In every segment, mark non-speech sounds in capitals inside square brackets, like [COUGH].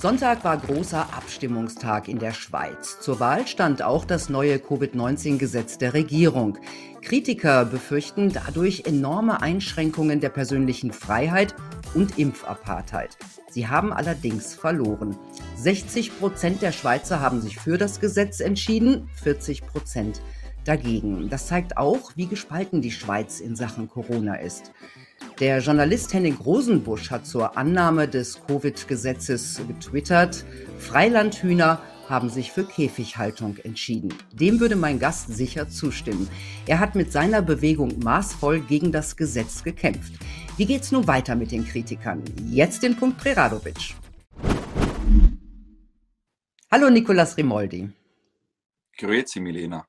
Sonntag war großer Abstimmungstag in der Schweiz. Zur Wahl stand auch das neue Covid-19-Gesetz der Regierung. Kritiker befürchten dadurch enorme Einschränkungen der persönlichen Freiheit und Impfapartheid. Sie haben allerdings verloren. 60 Prozent der Schweizer haben sich für das Gesetz entschieden, 40 Prozent dagegen. Das zeigt auch, wie gespalten die Schweiz in Sachen Corona ist. Der Journalist Henning Rosenbusch hat zur Annahme des Covid-Gesetzes getwittert, Freilandhühner haben sich für Käfighaltung entschieden. Dem würde mein Gast sicher zustimmen. Er hat mit seiner Bewegung maßvoll gegen das Gesetz gekämpft. Wie geht's nun weiter mit den Kritikern? Jetzt den Punkt Preradovic. Hallo Nicolas Rimoldi. Grüezi Milena.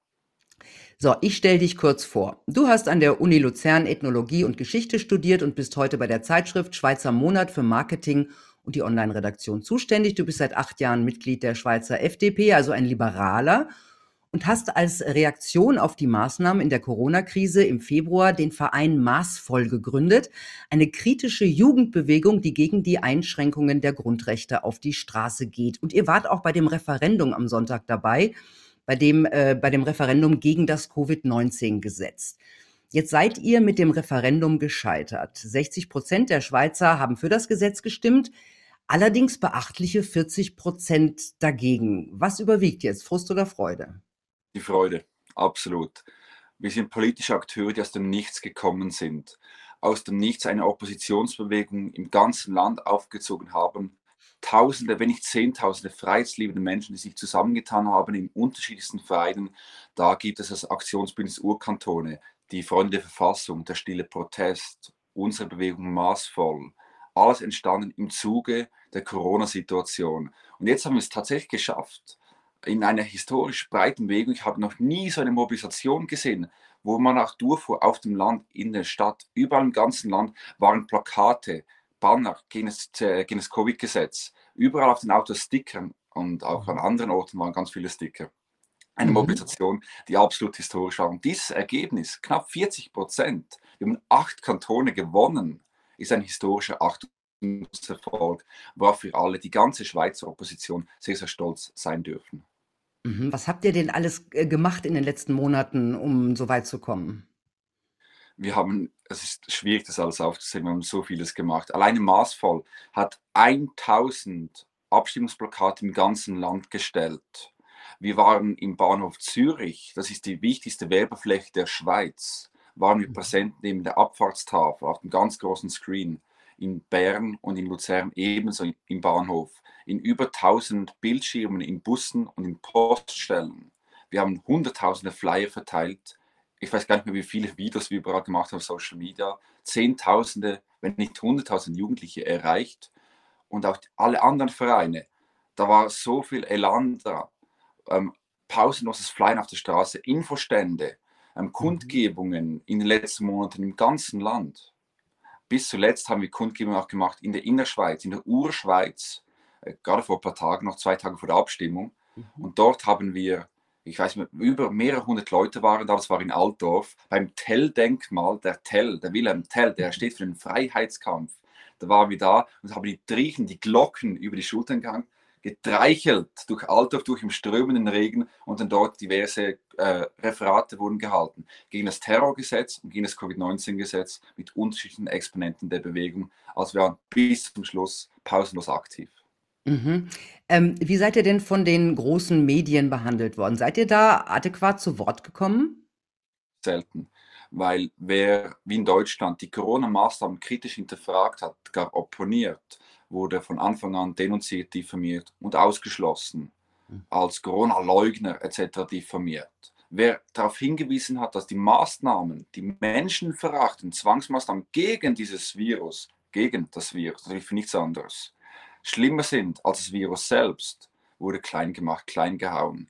So, ich stelle dich kurz vor. Du hast an der Uni Luzern Ethnologie und Geschichte studiert und bist heute bei der Zeitschrift Schweizer Monat für Marketing und die Online-Redaktion zuständig. Du bist seit acht Jahren Mitglied der Schweizer FDP, also ein Liberaler, und hast als Reaktion auf die Maßnahmen in der Corona-Krise im Februar den Verein Maßvoll gegründet, eine kritische Jugendbewegung, die gegen die Einschränkungen der Grundrechte auf die Straße geht. Und ihr wart auch bei dem Referendum am Sonntag dabei bei dem, äh, bei dem Referendum gegen das Covid-19-Gesetz. Jetzt seid ihr mit dem Referendum gescheitert. 60 Prozent der Schweizer haben für das Gesetz gestimmt, allerdings beachtliche 40 Prozent dagegen. Was überwiegt jetzt, Frust oder Freude? Die Freude, absolut. Wir sind politische Akteure, die aus dem Nichts gekommen sind, aus dem Nichts eine Oppositionsbewegung im ganzen Land aufgezogen haben, Tausende, wenn nicht Zehntausende freiheitsliebende Menschen, die sich zusammengetan haben in unterschiedlichsten Vereinen. Da gibt es das Aktionsbündnis Urkantone, die Freunde der Verfassung, der stille Protest, unsere Bewegung maßvoll. Alles entstanden im Zuge der Corona-Situation. Und jetzt haben wir es tatsächlich geschafft, in einer historisch breiten Bewegung. Ich habe noch nie so eine Mobilisation gesehen, wo man auch durchfuhr auf dem Land, in der Stadt, überall im ganzen Land waren Plakate, Banner gegen das, äh, das Covid-Gesetz. Überall auf den Autos Stickern und auch an mhm. anderen Orten waren ganz viele Sticker. Eine mhm. Mobilisation, die absolut historisch war. Und dieses Ergebnis, knapp 40 Prozent, wir haben acht Kantone gewonnen, ist ein historischer Achtungserfolg, worauf wir alle, die ganze Schweizer Opposition, sehr, sehr stolz sein dürfen. Mhm. Was habt ihr denn alles äh, gemacht in den letzten Monaten, um so weit zu kommen? Wir haben, es ist schwierig, das alles aufzusehen, wir haben so vieles gemacht. Alleine Maßvoll hat 1000 Abstimmungsplakate im ganzen Land gestellt. Wir waren im Bahnhof Zürich, das ist die wichtigste Werbefläche der Schweiz, waren wir mhm. präsent neben der Abfahrtstafel auf dem ganz großen Screen. In Bern und in Luzern ebenso im Bahnhof. In über 1000 Bildschirmen in Bussen und in Poststellen. Wir haben hunderttausende Flyer verteilt ich weiß gar nicht mehr, wie viele Videos wir überall gemacht haben auf Social Media, Zehntausende, wenn nicht Hunderttausende Jugendliche erreicht und auch alle anderen Vereine. Da war so viel Elan da. Ähm, pausenloses Flyen auf der Straße, Infostände, ähm, mhm. Kundgebungen in den letzten Monaten im ganzen Land. Bis zuletzt haben wir Kundgebungen auch gemacht in der Innerschweiz, in der Urschweiz, äh, gerade vor ein paar Tagen, noch zwei Tage vor der Abstimmung. Mhm. Und dort haben wir ich weiß nicht, über mehrere hundert Leute waren da, das war in Altdorf, beim Tell-Denkmal, der Tell, der Wilhelm Tell, der steht für den Freiheitskampf. Da waren wir da und haben die Triechen, die Glocken über die Schultern gegangen, getreichelt durch Altdorf, durch im strömenden Regen und dann dort diverse äh, Referate wurden gehalten gegen das Terrorgesetz und gegen das Covid-19-Gesetz mit unterschiedlichen Exponenten der Bewegung. Also wir waren bis zum Schluss pausenlos aktiv. Mhm. Ähm, wie seid ihr denn von den großen Medien behandelt worden? Seid ihr da adäquat zu Wort gekommen? Selten, weil wer wie in Deutschland die Corona-Maßnahmen kritisch hinterfragt hat, gar opponiert, wurde von Anfang an denunziert, diffamiert und ausgeschlossen, mhm. als Corona-Leugner etc. diffamiert. Wer darauf hingewiesen hat, dass die Maßnahmen, die Menschen verachten, Zwangsmaßnahmen gegen dieses Virus, gegen das Virus, natürlich für nichts anderes, schlimmer sind als das Virus selbst, wurde klein gemacht, klein gehauen.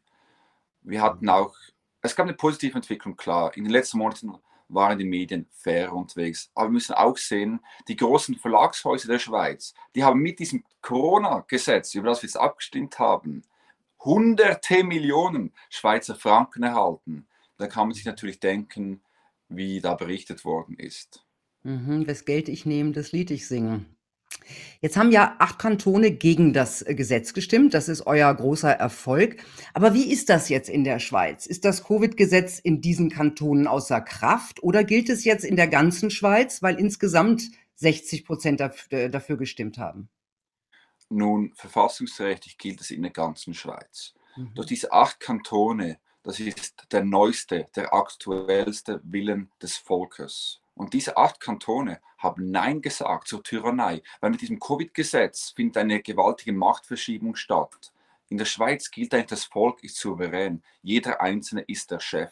Wir hatten mhm. auch, es gab eine positive Entwicklung, klar. In den letzten Monaten waren die Medien fair unterwegs. Aber wir müssen auch sehen, die großen Verlagshäuser der Schweiz, die haben mit diesem Corona-Gesetz, über das wir jetzt abgestimmt haben, hunderte Millionen Schweizer Franken erhalten. Da kann man sich natürlich denken, wie da berichtet worden ist. Mhm, das Geld ich nehme, das Lied ich singe. Jetzt haben ja acht Kantone gegen das äh, Gesetz gestimmt. Das ist euer großer Erfolg. Aber wie ist das jetzt in der Schweiz? Ist das Covid-Gesetz in diesen Kantonen außer Kraft oder gilt es jetzt in der ganzen Schweiz, weil insgesamt 60 Prozent äh, dafür gestimmt haben? Nun, verfassungsrechtlich gilt es in der ganzen Schweiz. Mhm. Durch diese acht Kantone, das ist der neueste, der aktuellste Willen des Volkes. Und diese acht Kantone haben Nein gesagt zur Tyrannei, weil mit diesem Covid-Gesetz findet eine gewaltige Machtverschiebung statt. In der Schweiz gilt eigentlich, das Volk ist souverän. Jeder Einzelne ist der Chef.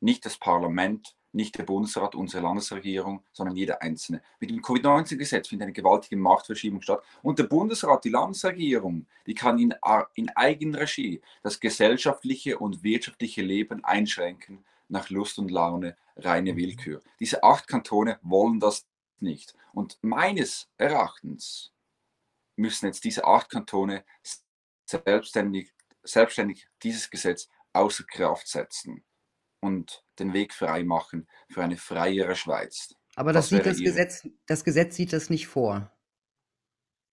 Nicht das Parlament, nicht der Bundesrat, unsere Landesregierung, sondern jeder Einzelne. Mit dem Covid-19-Gesetz findet eine gewaltige Machtverschiebung statt. Und der Bundesrat, die Landesregierung, die kann in, in Eigenregie das gesellschaftliche und wirtschaftliche Leben einschränken nach Lust und Laune, reine mhm. Willkür. Diese acht Kantone wollen das nicht. Und meines Erachtens müssen jetzt diese acht Kantone selbstständig, selbstständig dieses Gesetz außer Kraft setzen und den Weg frei machen für eine freiere Schweiz. Aber das, sieht das, Gesetz, das Gesetz sieht das nicht vor.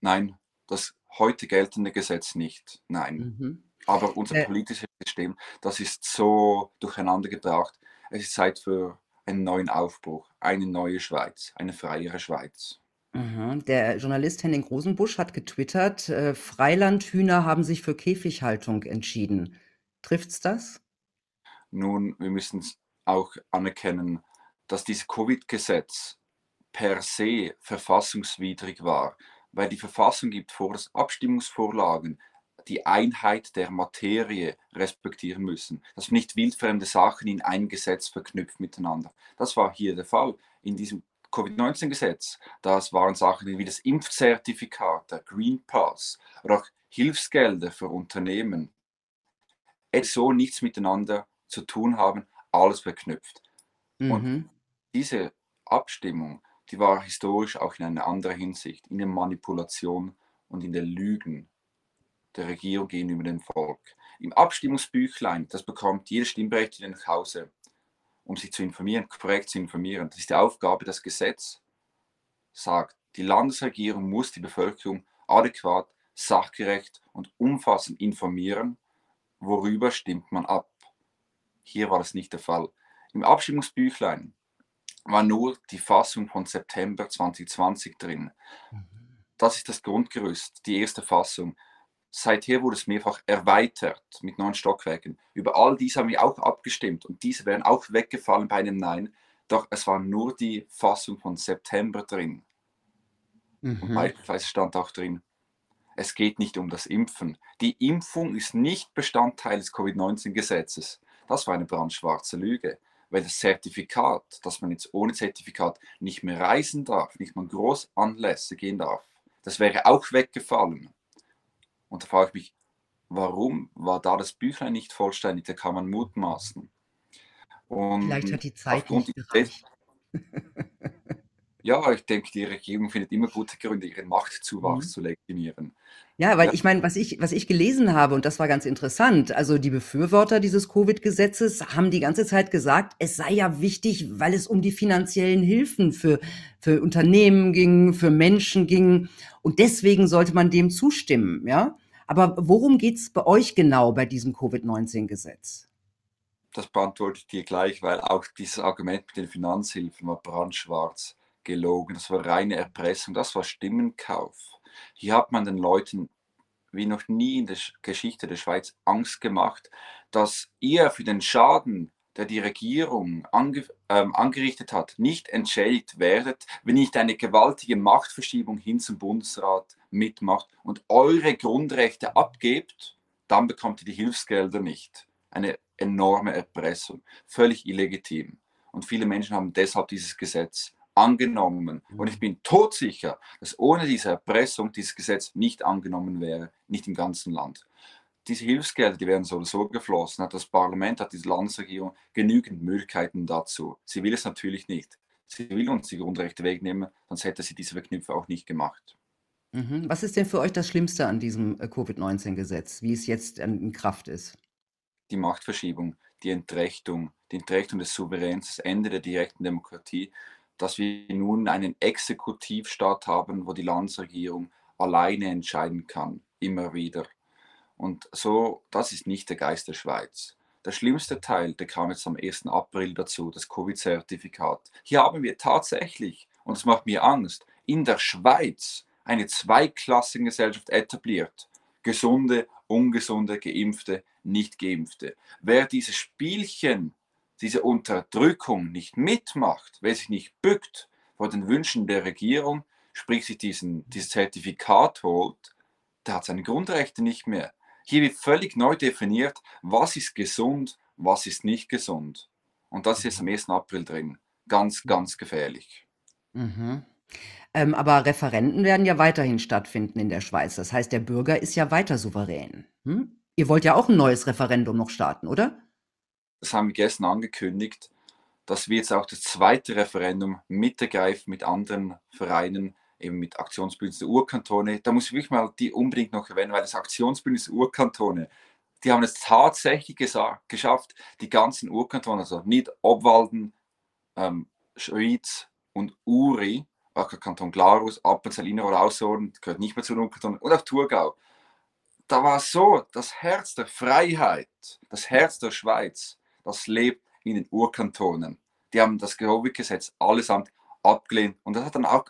Nein, das heute geltende Gesetz nicht. Nein. Mhm. Aber unser äh, politisches System, das ist so durcheinander gebracht. Es ist Zeit für einen neuen Aufbruch, eine neue Schweiz, eine freiere Schweiz. Der Journalist Henning Rosenbusch hat getwittert, äh, Freilandhühner haben sich für Käfighaltung entschieden. Trifft's das? Nun, wir müssen auch anerkennen, dass dieses Covid-Gesetz per se verfassungswidrig war, weil die Verfassung gibt vor, dass Abstimmungsvorlagen die Einheit der Materie respektieren müssen, dass nicht wildfremde Sachen in ein Gesetz verknüpft miteinander. Das war hier der Fall. In diesem Covid-19-Gesetz, das waren Sachen wie das Impfzertifikat, der Green Pass oder auch Hilfsgelder für Unternehmen, so nichts miteinander zu tun haben, alles verknüpft. Mhm. Und diese Abstimmung, die war historisch auch in einer anderen Hinsicht, in der Manipulation und in der Lügen der Regierung gegenüber dem Volk. Im Abstimmungsbüchlein, das bekommt jeder Stimmberechtigte nach Hause, um sich zu informieren, korrekt zu informieren. Das ist die Aufgabe, das Gesetz sagt, die Landesregierung muss die Bevölkerung adäquat, sachgerecht und umfassend informieren, worüber stimmt man ab. Hier war das nicht der Fall. Im Abstimmungsbüchlein war nur die Fassung von September 2020 drin. Mhm. Das ist das Grundgerüst, die erste Fassung seither wurde es mehrfach erweitert mit neuen Stockwerken. Über all dies haben wir auch abgestimmt und diese wären auch weggefallen bei einem Nein. Doch es war nur die Fassung von September drin. Mhm. Und beispielsweise stand auch drin, es geht nicht um das Impfen. Die Impfung ist nicht Bestandteil des Covid-19-Gesetzes. Das war eine brandschwarze Lüge, weil das Zertifikat, dass man jetzt ohne Zertifikat nicht mehr reisen darf, nicht mal Großanlässe gehen darf, das wäre auch weggefallen. Und da frage ich mich, warum war da das Büchlein nicht vollständig? Da kann man mutmaßen. Und Vielleicht hat die Zeit nicht gereicht. ja, ich denke, die Regierung findet immer gute Gründe, ihren Machtzuwachs mhm. zu legitimieren. Ja, weil ja. ich meine, was ich, was ich gelesen habe, und das war ganz interessant, also die Befürworter dieses Covid-Gesetzes haben die ganze Zeit gesagt, es sei ja wichtig, weil es um die finanziellen Hilfen für, für Unternehmen ging, für Menschen ging. Und deswegen sollte man dem zustimmen, ja. Aber worum geht es bei euch genau bei diesem Covid-19-Gesetz? Das beantworte ich dir gleich, weil auch dieses Argument mit den Finanzhilfen war brandschwarz gelogen. Das war reine Erpressung, das war Stimmenkauf. Hier hat man den Leuten wie noch nie in der Geschichte der Schweiz Angst gemacht, dass ihr für den Schaden, der die Regierung ange, ähm, angerichtet hat, nicht entschädigt werdet, wenn nicht eine gewaltige Machtverschiebung hin zum Bundesrat mitmacht und eure Grundrechte abgebt, dann bekommt ihr die Hilfsgelder nicht. Eine enorme Erpressung, völlig illegitim. Und viele Menschen haben deshalb dieses Gesetz angenommen. Und ich bin todsicher, dass ohne diese Erpressung dieses Gesetz nicht angenommen wäre, nicht im ganzen Land. Diese Hilfsgelder, die wären so oder so geflossen. Hat das Parlament, hat die Landesregierung genügend Möglichkeiten dazu. Sie will es natürlich nicht. Sie will uns die Grundrechte wegnehmen, sonst hätte sie diese Verknüpfung auch nicht gemacht. Mhm. Was ist denn für euch das Schlimmste an diesem äh, Covid-19-Gesetz, wie es jetzt in Kraft ist? Die Machtverschiebung, die Entrechtung, die Entrechtung des Souveräns, das Ende der direkten Demokratie, dass wir nun einen Exekutivstaat haben, wo die Landesregierung alleine entscheiden kann, immer wieder. Und so, das ist nicht der Geist der Schweiz. Der schlimmste Teil, der kam jetzt am 1. April dazu, das Covid-Zertifikat. Hier haben wir tatsächlich, und es macht mir Angst, in der Schweiz eine Zweiklassengesellschaft etabliert. Gesunde, ungesunde, geimpfte, nicht geimpfte. Wer dieses Spielchen, diese Unterdrückung nicht mitmacht, wer sich nicht bückt vor den Wünschen der Regierung, sprich sich diesen, dieses Zertifikat holt, der hat seine Grundrechte nicht mehr. Hier wird völlig neu definiert, was ist gesund, was ist nicht gesund. Und das ist jetzt am 1. April drin. Ganz, ganz gefährlich. Mhm. Ähm, aber Referenden werden ja weiterhin stattfinden in der Schweiz. Das heißt, der Bürger ist ja weiter souverän. Hm? Ihr wollt ja auch ein neues Referendum noch starten, oder? Das haben wir gestern angekündigt, dass wir jetzt auch das zweite Referendum mitergreifen mit anderen Vereinen, eben mit Aktionsbündnis der Urkantone. Da muss ich wirklich mal die unbedingt noch erwähnen, weil das Aktionsbündnis der Urkantone, die haben es tatsächlich gesagt, geschafft, die ganzen Urkantone, also nicht Obwalden, ähm, Schwyz und Uri, auch Kanton Glarus, Appenzell Innerrhoden, Aussorten, gehört nicht mehr zu den Urkantonen, und auch Thurgau. Da war so, das Herz der Freiheit, das Herz der Schweiz, das lebt in den Urkantonen. Die haben das Covid-Gesetz allesamt abgelehnt und das hat dann auch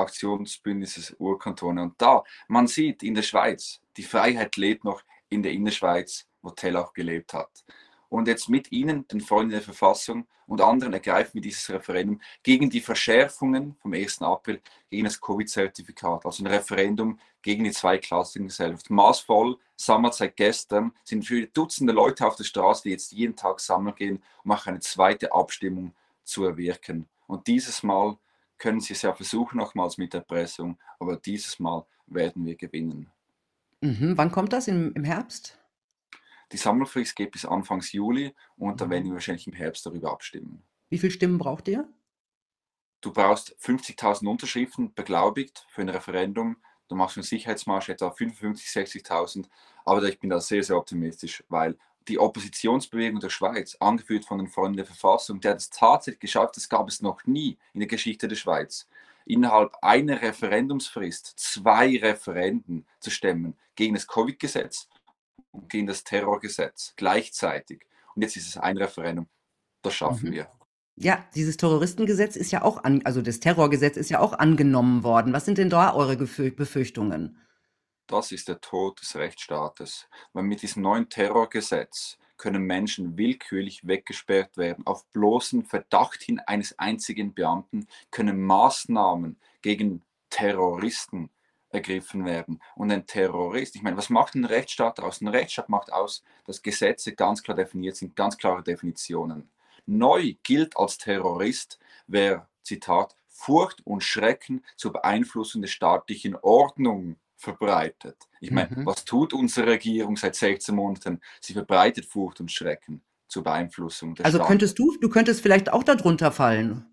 Aktionsbündnisses Urkantone. Und da, man sieht in der Schweiz, die Freiheit lebt noch in der Innerschweiz, wo Tell auch gelebt hat. Und jetzt mit Ihnen, den Freunden der Verfassung und anderen, ergreifen wir dieses Referendum gegen die Verschärfungen vom 1. April, gegen das Covid-Zertifikat. Also ein Referendum gegen die Zweiklassengesellschaft. Maßvoll, sammelt seit gestern, sind viele Dutzende Leute auf der Straße, die jetzt jeden Tag sammeln gehen, um auch eine zweite Abstimmung zu erwirken. Und dieses Mal können Sie es ja versuchen, nochmals mit Erpressung, aber dieses Mal werden wir gewinnen. Mhm. Wann kommt das? Im, im Herbst? Die Sammelfrist geht bis Anfang Juli und dann werden wir wahrscheinlich im Herbst darüber abstimmen. Wie viele Stimmen braucht ihr? Du brauchst 50.000 Unterschriften beglaubigt für ein Referendum. Du machst einen Sicherheitsmarsch etwa 55.000, 60.000. Aber ich bin da sehr, sehr optimistisch, weil die Oppositionsbewegung der Schweiz, angeführt von den Freunden der Verfassung, der hat es tatsächlich geschafft, das gab es noch nie in der Geschichte der Schweiz, innerhalb einer Referendumsfrist zwei Referenden zu stemmen gegen das Covid-Gesetz und gegen das Terrorgesetz gleichzeitig. Und jetzt ist es ein Referendum. Das schaffen mhm. wir. Ja, dieses Terroristengesetz ist ja auch, an, also das Terrorgesetz ist ja auch angenommen worden. Was sind denn da eure Befürchtungen? Das ist der Tod des Rechtsstaates. Weil mit diesem neuen Terrorgesetz können Menschen willkürlich weggesperrt werden. Auf bloßen Verdacht hin eines einzigen Beamten können Maßnahmen gegen Terroristen ergriffen werden. Und ein Terrorist, ich meine, was macht ein Rechtsstaat aus? Ein Rechtsstaat macht aus, dass Gesetze ganz klar definiert sind, ganz klare Definitionen. Neu gilt als Terrorist, wer, Zitat, Furcht und Schrecken zur Beeinflussung der staatlichen Ordnung verbreitet. Ich meine, mhm. was tut unsere Regierung seit 16 Monaten? Sie verbreitet Furcht und Schrecken zur Beeinflussung der Also Staat. könntest du, du könntest vielleicht auch darunter fallen.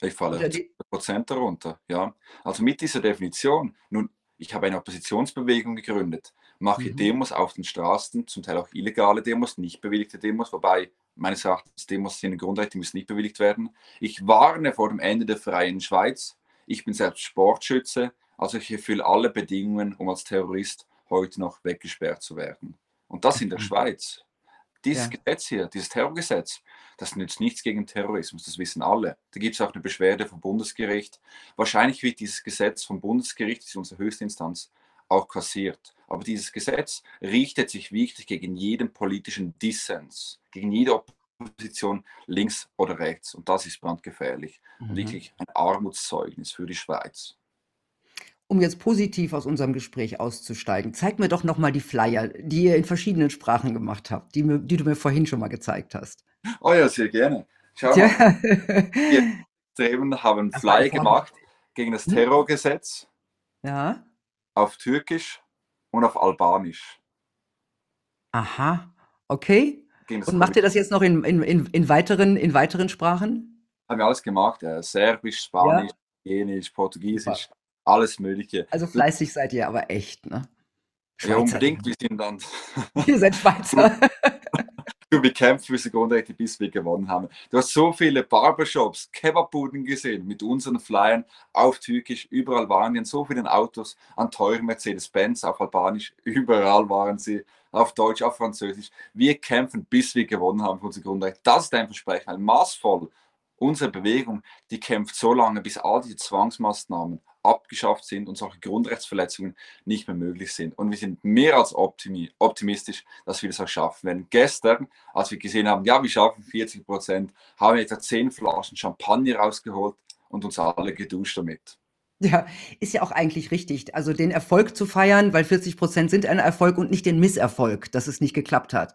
Ich falle Prozent darunter, ja. Also mit dieser Definition, nun, ich habe eine Oppositionsbewegung gegründet, mache mhm. Demos auf den Straßen, zum Teil auch illegale Demos, nicht bewilligte Demos, wobei meines Erachtens Demos sind ein Grundrecht, die müssen nicht bewilligt werden. Ich warne vor dem Ende der freien Schweiz. Ich bin selbst Sportschütze, also ich erfülle alle Bedingungen, um als Terrorist heute noch weggesperrt zu werden. Und das in der mhm. Schweiz. Dieses ja. Gesetz hier, dieses Terrorgesetz, das nützt nichts gegen Terrorismus, das wissen alle. Da gibt es auch eine Beschwerde vom Bundesgericht. Wahrscheinlich wird dieses Gesetz vom Bundesgericht, das ist unsere höchste Instanz, auch kassiert. Aber dieses Gesetz richtet sich wirklich gegen jeden politischen Dissens, gegen jede Opposition links oder rechts. Und das ist brandgefährlich. Mhm. Wirklich ein Armutszeugnis für die Schweiz um jetzt positiv aus unserem Gespräch auszusteigen, zeig mir doch noch mal die Flyer, die ihr in verschiedenen Sprachen gemacht habt, die, mir, die du mir vorhin schon mal gezeigt hast. Oh ja, sehr gerne. Schau ja. mal, wir haben Flyer gemacht gegen das hm? Terrorgesetz. Ja. Auf Türkisch und auf Albanisch. Aha, okay. Und macht ihr das jetzt noch in, in, in, in, weiteren, in weiteren Sprachen? Haben wir alles gemacht, ja. Serbisch, Spanisch, ja. Italienisch, Portugiesisch. Super alles Mögliche. Also fleißig seid ihr aber echt, ne? Schweizer. Ja, unbedingt, wir sind dann. [LAUGHS] Ihr seid Schweizer. [LAUGHS] Du bekämpfst diese Grundrechte, bis wir gewonnen haben. Du hast so viele Barbershops, Kebabbuden gesehen mit unseren Flyern auf Türkisch. Überall waren die in so vielen Autos, an teuren Mercedes-Benz, auf Albanisch. [LAUGHS] Überall waren sie auf Deutsch, auf Französisch. Wir kämpfen, bis wir gewonnen haben für unsere Grundrechte. Das ist ein Versprechen, ein maßvoll. Unsere Bewegung, die kämpft so lange, bis all diese Zwangsmaßnahmen abgeschafft sind und solche Grundrechtsverletzungen nicht mehr möglich sind. Und wir sind mehr als optimistisch, dass wir das auch schaffen werden. Gestern, als wir gesehen haben, ja, wir schaffen 40 Prozent, haben wir etwa 10 Flaschen Champagner rausgeholt und uns alle geduscht damit. Ja, ist ja auch eigentlich richtig. Also den Erfolg zu feiern, weil 40 Prozent sind ein Erfolg und nicht den Misserfolg, dass es nicht geklappt hat.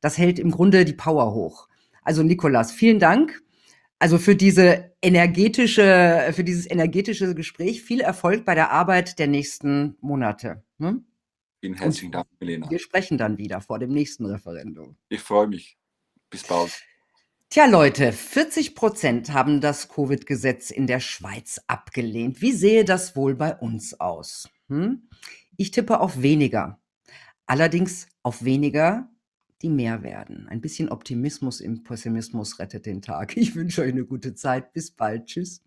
Das hält im Grunde die Power hoch. Also Nikolas, vielen Dank. Also für diese energetische, für dieses energetische Gespräch viel Erfolg bei der Arbeit der nächsten Monate. Hm? Vielen herzlichen Dank, Milena. Wir sprechen dann wieder vor dem nächsten Referendum. Ich freue mich. Bis bald. Tja, Leute, 40 Prozent haben das Covid-Gesetz in der Schweiz abgelehnt. Wie sehe das wohl bei uns aus? Hm? Ich tippe auf weniger. Allerdings auf weniger die mehr werden. Ein bisschen Optimismus im Pessimismus rettet den Tag. Ich wünsche euch eine gute Zeit. Bis bald. Tschüss.